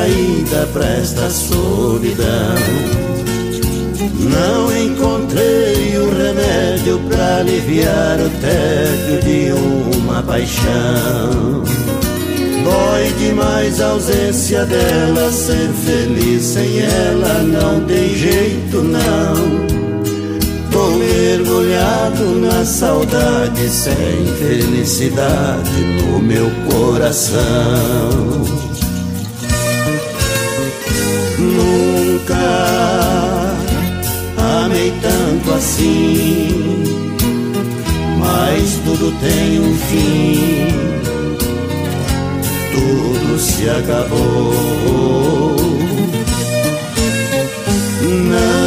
saída para esta solidão. Não encontrei o remédio para aliviar o tédio de uma paixão. Dói demais a ausência dela, ser feliz sem ela não tem jeito não. Tô mergulhado na saudade, sem felicidade no meu coração. Assim, mas tudo tem um fim, tudo se acabou. Não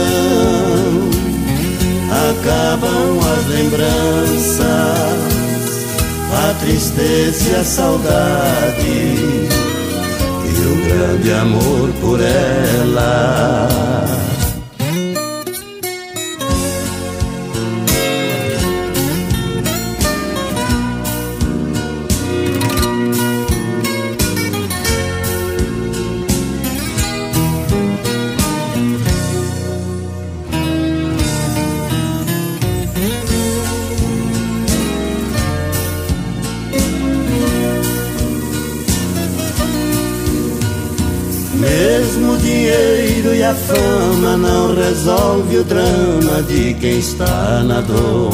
acabam as lembranças, a tristeza e a saudade e o grande amor por ela. Fama não resolve o drama de quem está na dor.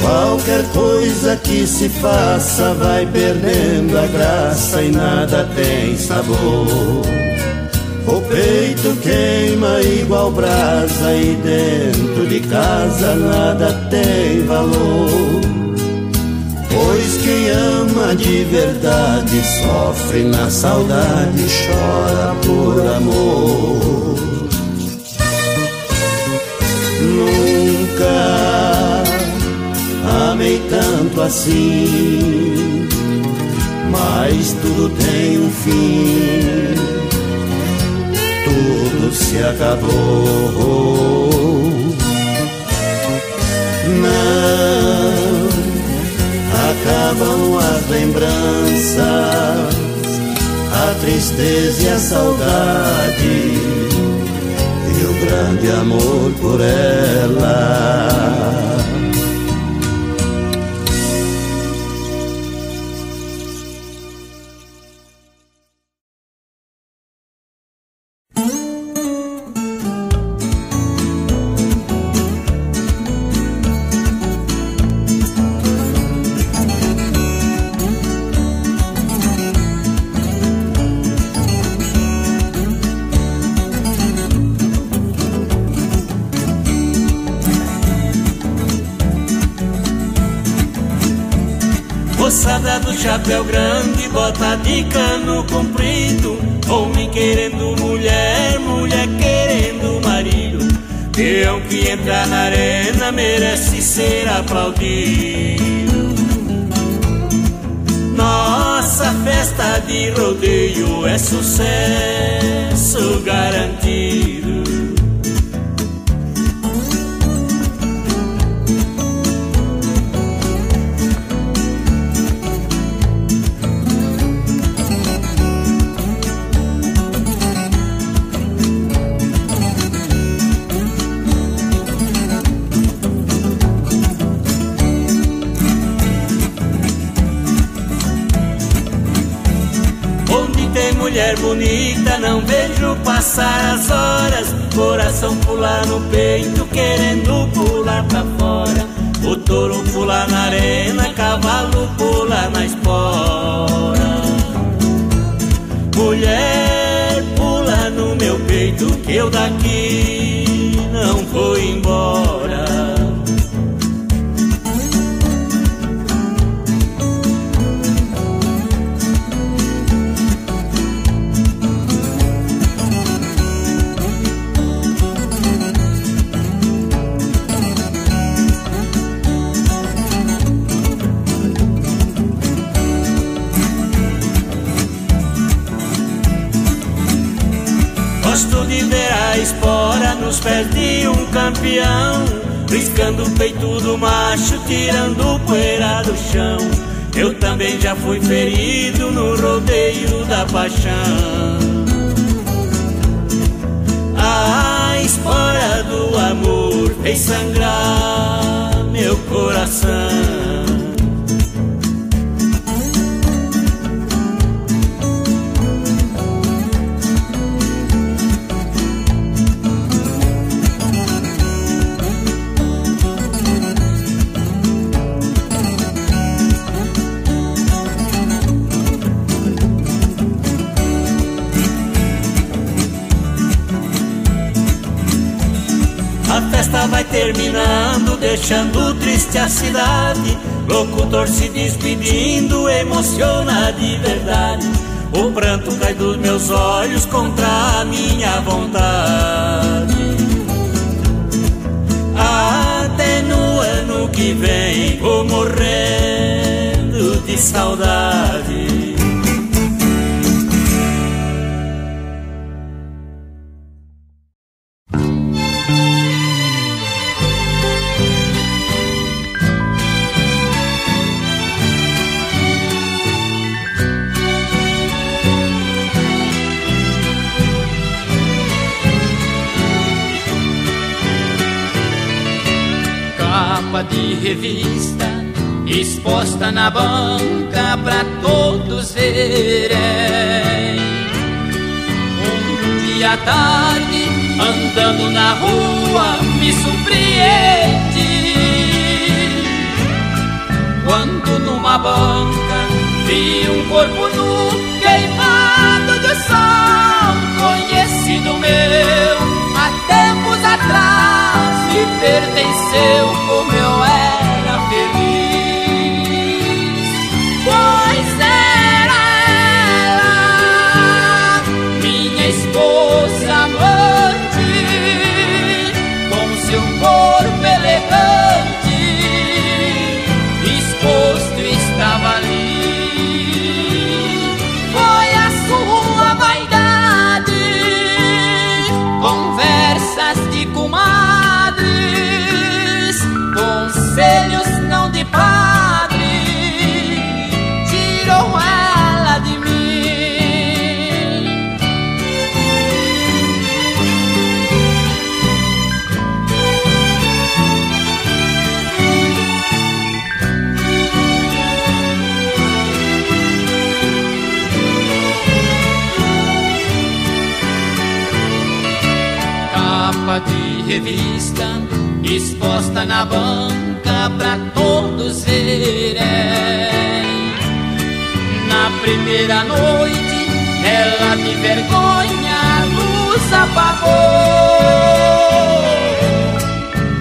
Qualquer coisa que se faça vai perdendo a graça e nada tem sabor. O peito queima igual brasa e dentro de casa nada tem valor. Pois quem ama de verdade sofre na saudade, chora por amor. Nunca amei tanto assim, mas tudo tem um fim, tudo se acabou. Não acabam as lembranças, a tristeza e a saudade e o grande amor por ela. Querendo mulher, mulher querendo marido. Peão que entra na arena merece ser aplaudido. Nossa festa de rodeio é sucesso garantido Coração pular no peito, querendo pular pra fora. O touro pula na arena, cavalo pula na espora. Mulher, pula no meu peito, que eu daqui não vou embora. Gosto de ver a espora nos pés de um campeão Riscando o peito do macho, tirando poeira do chão Eu também já fui ferido no rodeio da paixão. A espora do amor fez sangrar meu coração. Festa vai terminando, deixando triste a cidade. Locutor se despedindo, emociona de verdade. O pranto cai dos meus olhos contra a minha vontade. Até no ano que vem vou morrendo de saudade. De revista exposta na banca pra todos verem. Um dia à tarde, andando na rua, me surpreendi. Quando numa banca vi um corpo nu queimado do sol, conhecido meu há tempos atrás me pertenceu como seu Capa de revista exposta na banca pra todos verem. Na primeira noite, ela de vergonha a luz apagou.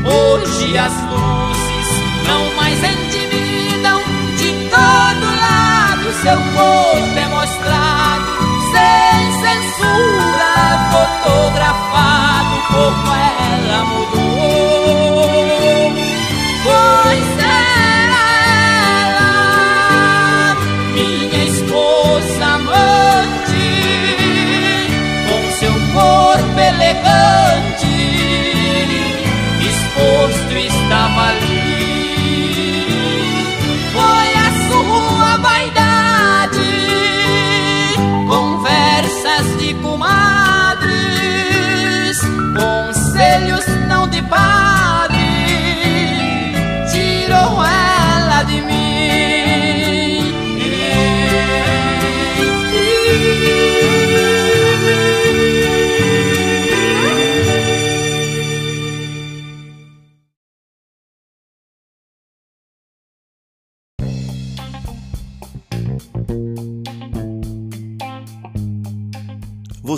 Hoje as luzes não mais intimidam, de todo lado seu corpo hope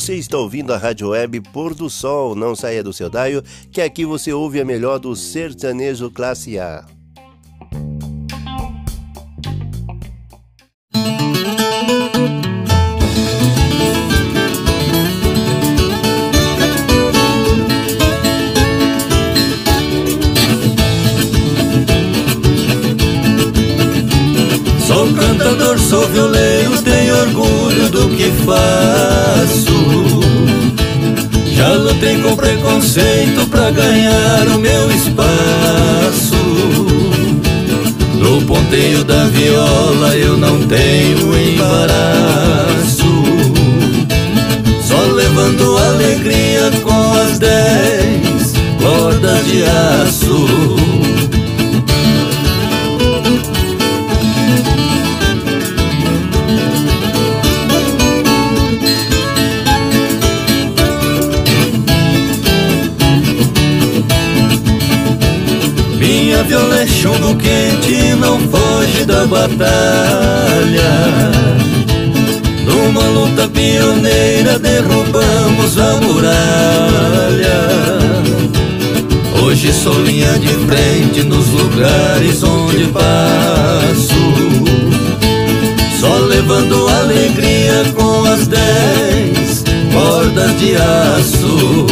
Você está ouvindo a Rádio Web Pôr do Sol. Não saia do seu daio, que aqui você ouve a melhor do sertanejo classe A. Sou cantador, sou violeiro, tenho orgulho do que faço. Chumbo quente, não foge da batalha. Numa luta pioneira derrubamos a muralha. Hoje sou linha de frente nos lugares onde passo. Só levando alegria com as dez cordas de aço.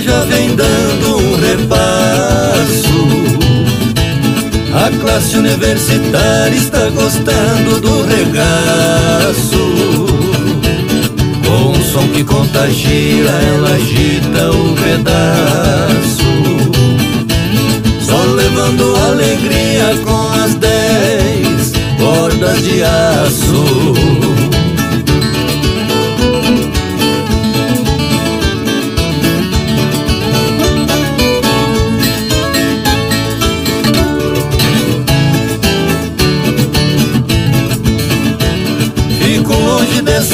Já vem dando um repasso. A classe universitária está gostando do regaço. Com um som que contagia, ela agita o pedaço. Só levando alegria com as dez cordas de aço.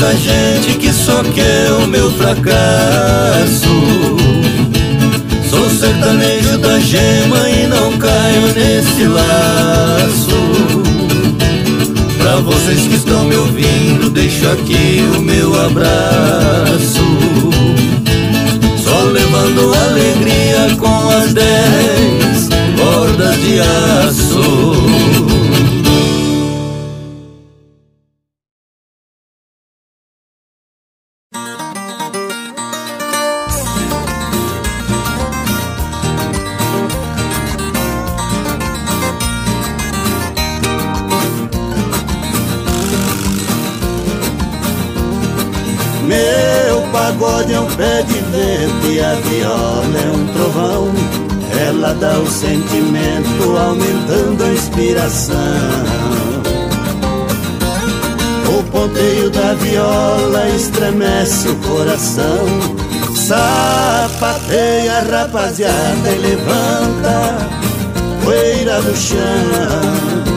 Essa gente que só quer o meu fracasso. Sou sertanejo da gema e não caio nesse laço. Pra vocês que estão me ouvindo, deixo aqui o meu abraço. Só levando alegria com as dez cordas de aço. Aumentando a inspiração. O ponteio da viola estremece o coração. Sapateia, rapaziada, e levanta poeira do chão.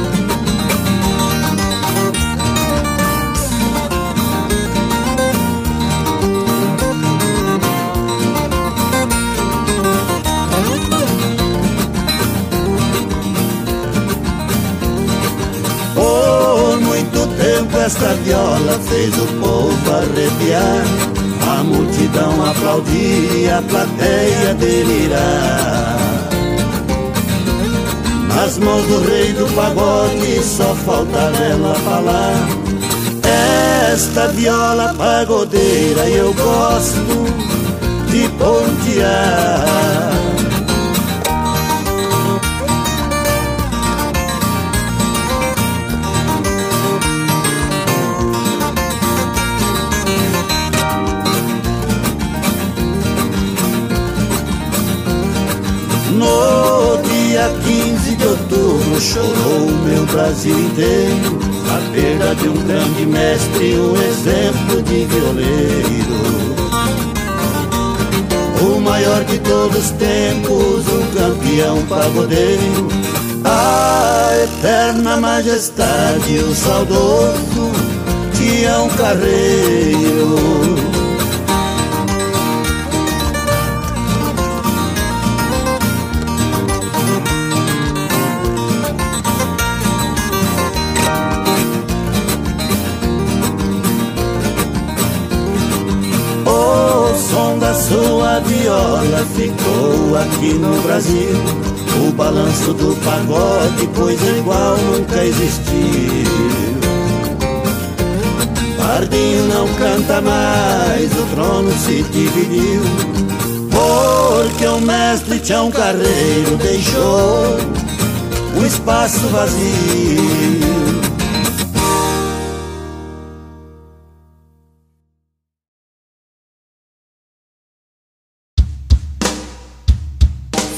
A plateia delirar Nas mãos do rei do pagode só falta ela falar. Esta viola pagodeira eu gosto de pontear outubro chorou o meu Brasil inteiro A perda de um grande mestre, um exemplo de violeiro. O maior de todos os tempos, um campeão pagodeiro. A eterna majestade, o saudoso Tião Carreiro viola ficou aqui no Brasil. O balanço do pagode, pois igual nunca existiu. Pardinho não canta mais, o trono se dividiu. Porque o mestre Tião Carreiro deixou um espaço vazio.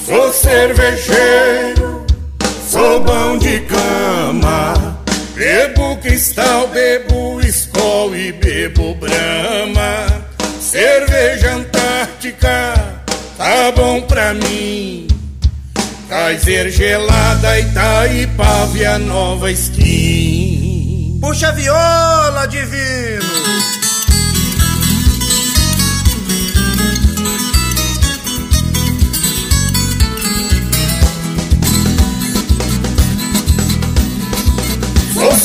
Sou cervejeiro, sou bom de cama. Bebo cristal, bebo escol e bebo brama. Cerveja Antártica, tá bom pra mim. Kaiser gelada, Itaipava e a nova skin. Puxa a viola, divino!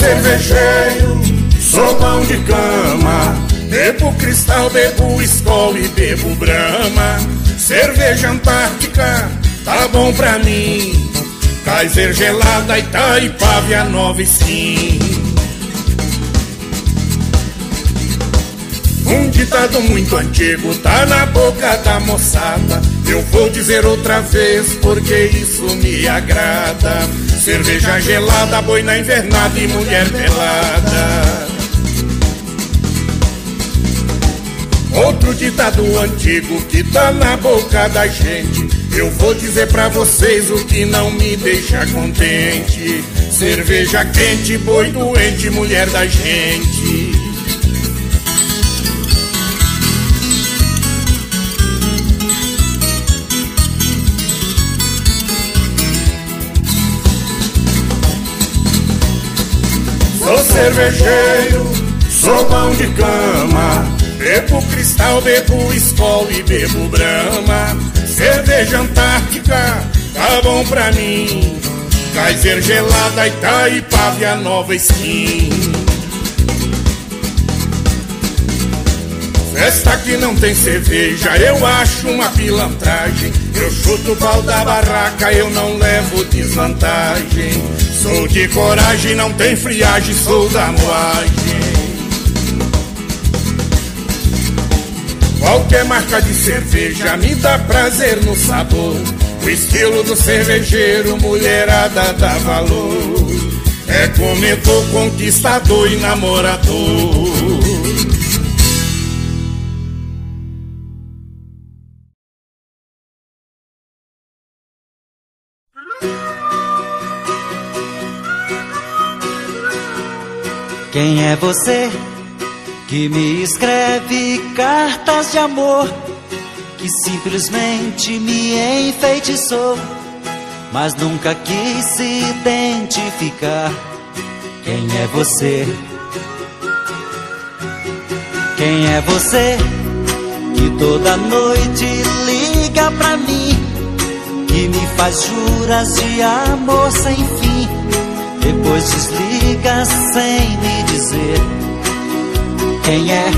Cervejeiro, sou pão de cama. Bebo cristal, bebo escola e bebo brama. Cerveja Antártica, tá bom pra mim. Kaiser gelada, Itaipava e nova skin. Um ditado muito antigo tá na boca da moçada. Eu vou dizer outra vez porque isso me agrada. Cerveja gelada, boi na invernada e mulher pelada. Outro ditado antigo que tá na boca da gente. Eu vou dizer pra vocês o que não me deixa contente. Cerveja quente, boi doente, mulher da gente. Sou cervejeiro, sou pão de cama. Bebo cristal, bebo escol e bebo brama. Cerveja Antártica, tá bom pra mim. Kaiser gelada, Itaipava e a nova skin. Festa que não tem cerveja, eu acho uma pilantragem. Eu chuto o pau da barraca, eu não levo desvantagem. Sou de coragem, não tem friagem, sou da moagem. Qualquer marca de cerveja me dá prazer no sabor. O estilo do cervejeiro, mulherada dá valor. É comentou, conquistador e namorador. Quem é você que me escreve cartas de amor que simplesmente me enfeitiçou, mas nunca quis se identificar? Quem é você? Quem é você que toda noite liga pra mim, que me faz juras de amor sem fim? Depois desliga sem me dizer quem é.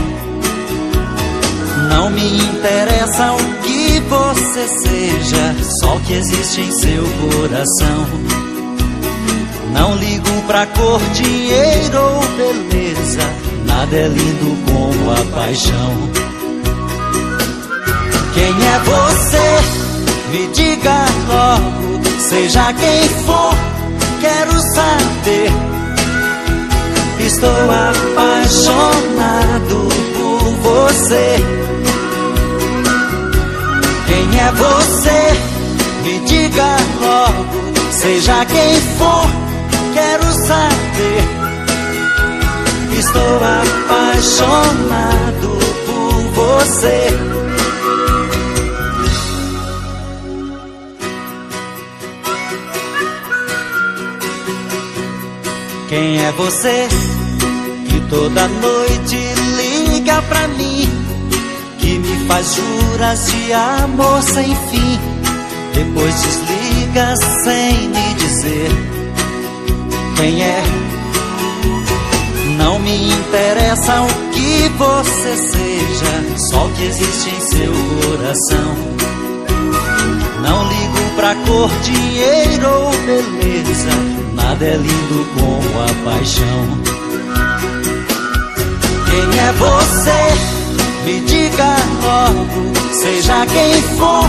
Não me interessa o que você seja, só o que existe em seu coração. Não ligo pra cor, dinheiro ou beleza, nada é lindo como a paixão. Quem é você? Me diga logo, seja quem for quero saber. Estou apaixonado por você. Quem é você? Me diga logo. Seja quem for, quero saber. Estou apaixonado por você. Quem é você que toda noite liga pra mim? Que me faz juras de amor sem fim. Depois desliga sem me dizer quem é. Não me interessa o que você seja, só o que existe em seu coração. Não ligo pra cor, dinheiro ou beleza, nada é lindo como a paixão. Quem é você? Me diga logo, seja quem for,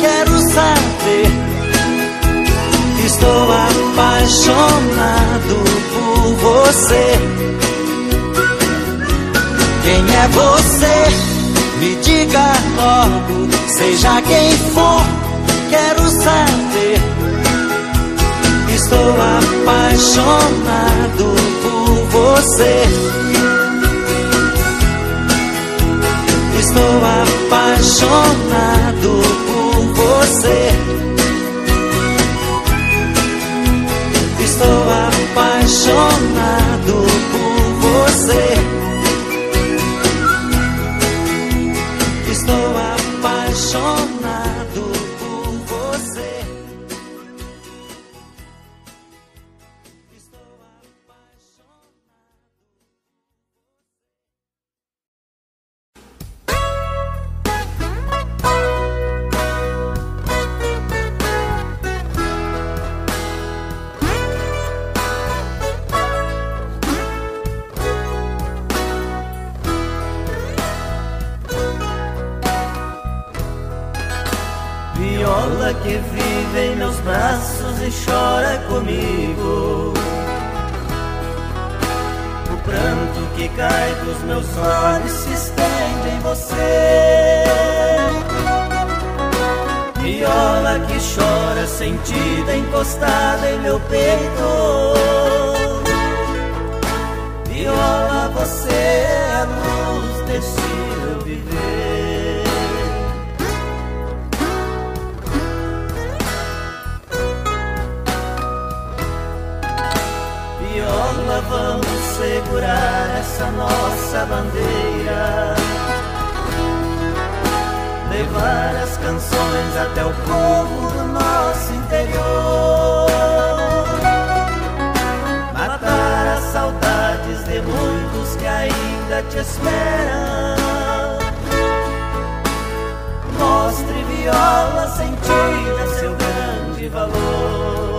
quero saber. Estou apaixonado por você. Quem é você? Me diga logo, seja quem for, saber. Estou apaixonado por você. Estou apaixonado por você. Que cai dos meus olhos se estende em você. Viola que chora sentida encostada em meu peito. Viola, você é a luz desse meu viver. Viola, vamos segurar essa nossa bandeira. Levar as canções até o povo do nosso interior. Matar as saudades de muitos que ainda te esperam. Mostre viola sentida seu grande valor.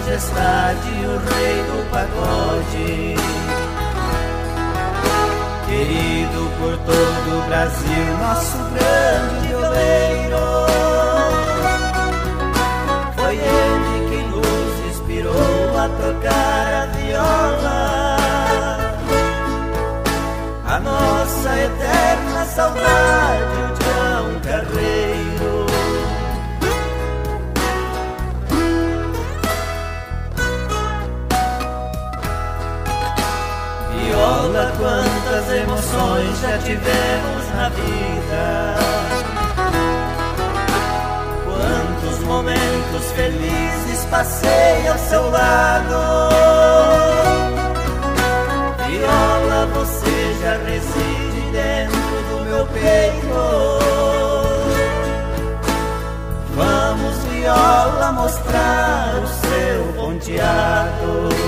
Majestade, o rei do pagode. Querido por todo o Brasil, nosso grande violeiro. Foi ele quem nos inspirou a tocar a viola. A nossa eterna saudade, o Tião Carreiro. Quantas emoções já tivemos na vida. Quantos momentos felizes passei ao seu lado. Viola, você já reside dentro do meu peito. Vamos, viola, mostrar o seu ponteado.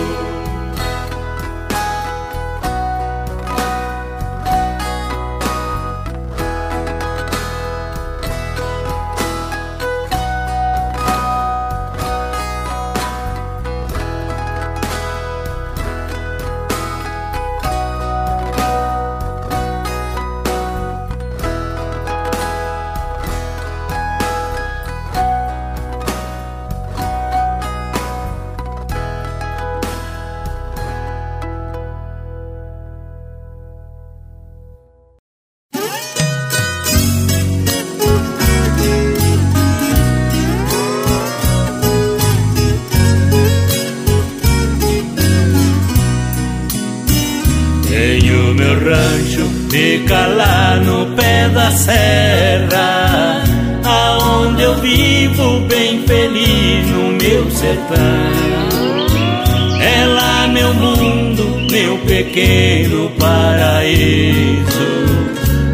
Meu mundo, meu pequeno paraíso.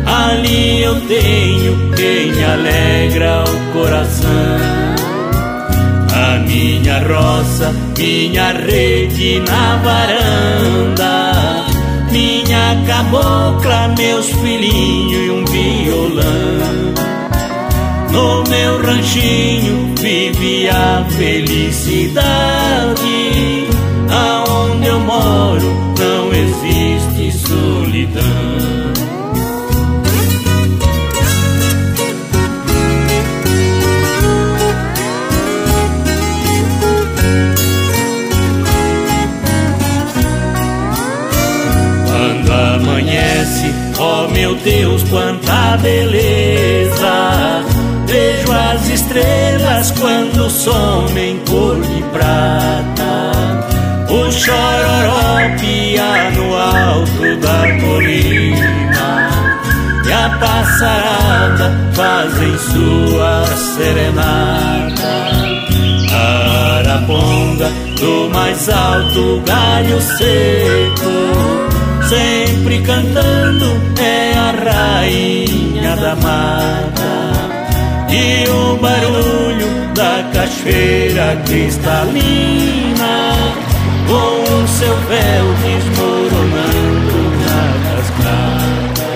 Ali eu tenho quem me alegra o coração. A minha roça, minha rede na varanda, minha cabocla, meus filhinhos e um violão. No meu ranchinho vive a felicidade, aonde moro não existe solidão. solidão. Quando amanhece, oh meu Deus, quanta beleza! Vejo as estrelas quando somem cor de prata. O chororó no alto da colina E a passarada fazem sua serenata. A araponga do mais alto galho seco Sempre cantando é a rainha da mata. E o barulho da cachoeira cristalina com o seu véu desmoronando na cascata.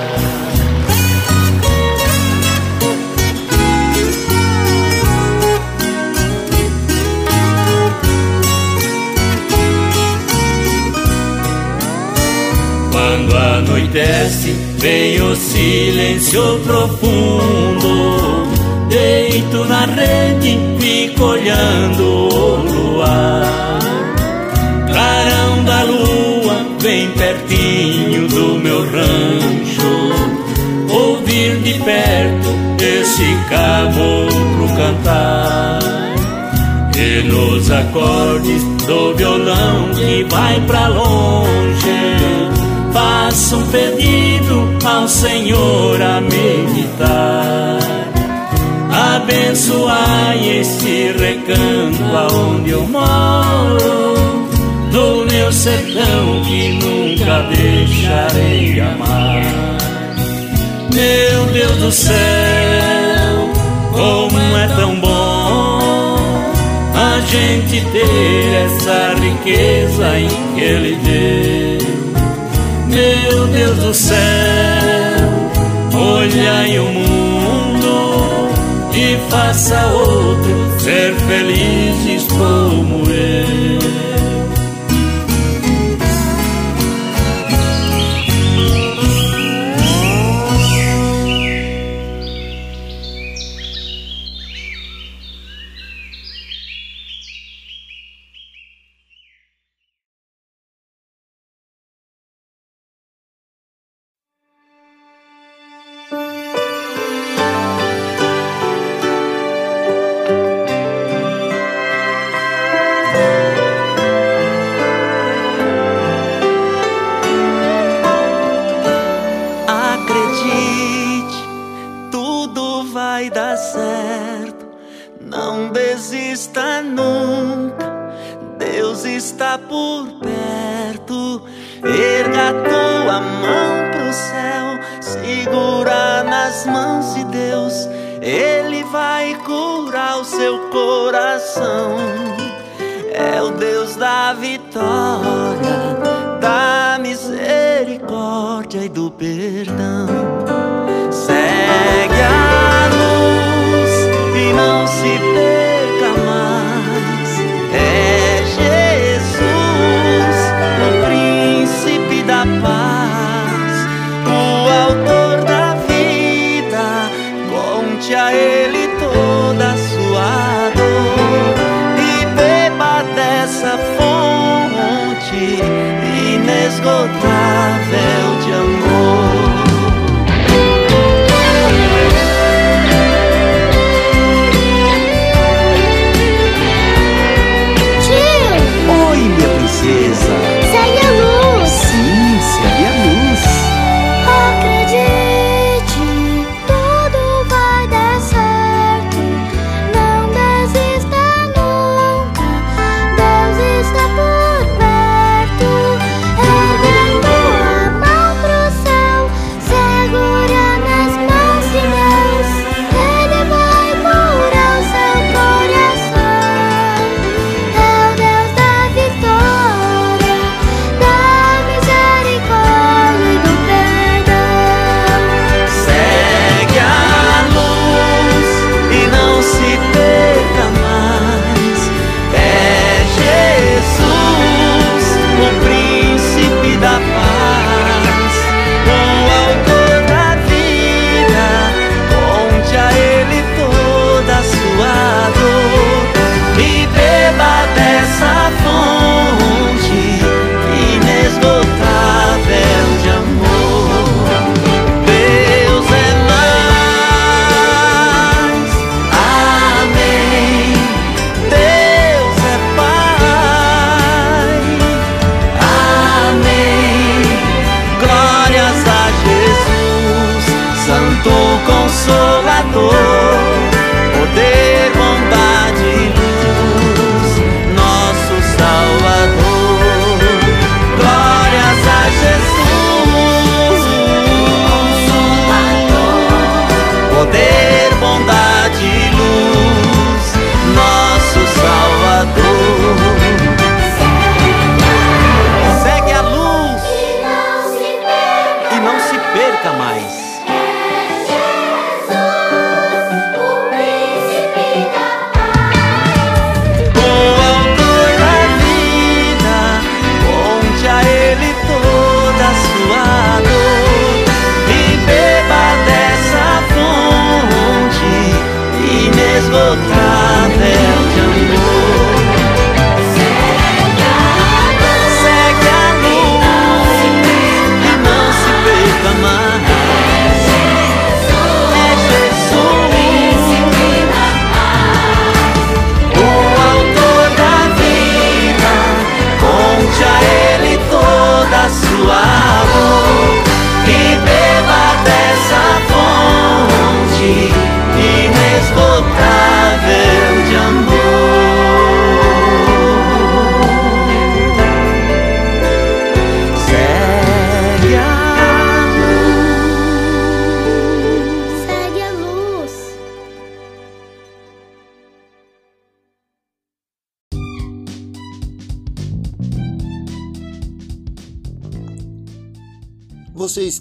Quando anoitece, vem o silêncio profundo. Deito na rede, fico olhando o luar pertinho do meu rancho. Ouvir de perto esse caboclo cantar. E nos acordes do violão que vai pra longe Faço um pedido ao Senhor a meditar. Abençoai este recanto aonde eu moro do meu sertão que nunca deixarei amar. Meu Deus do céu, como é tão bom a gente ter essa riqueza em que Ele deu. Meu Deus do céu, olhai o mundo e faça outro ser como eu.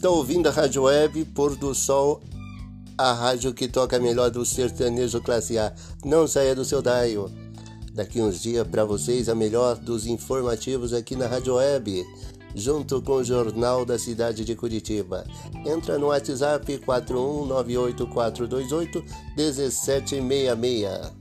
Está ouvindo a Rádio Web Pôr do Sol, a rádio que toca melhor do sertanejo classe A. Não saia do seu dial. Daqui uns dias para vocês a melhor dos informativos aqui na Rádio Web, junto com o Jornal da Cidade de Curitiba. Entra no WhatsApp 4198428 1766.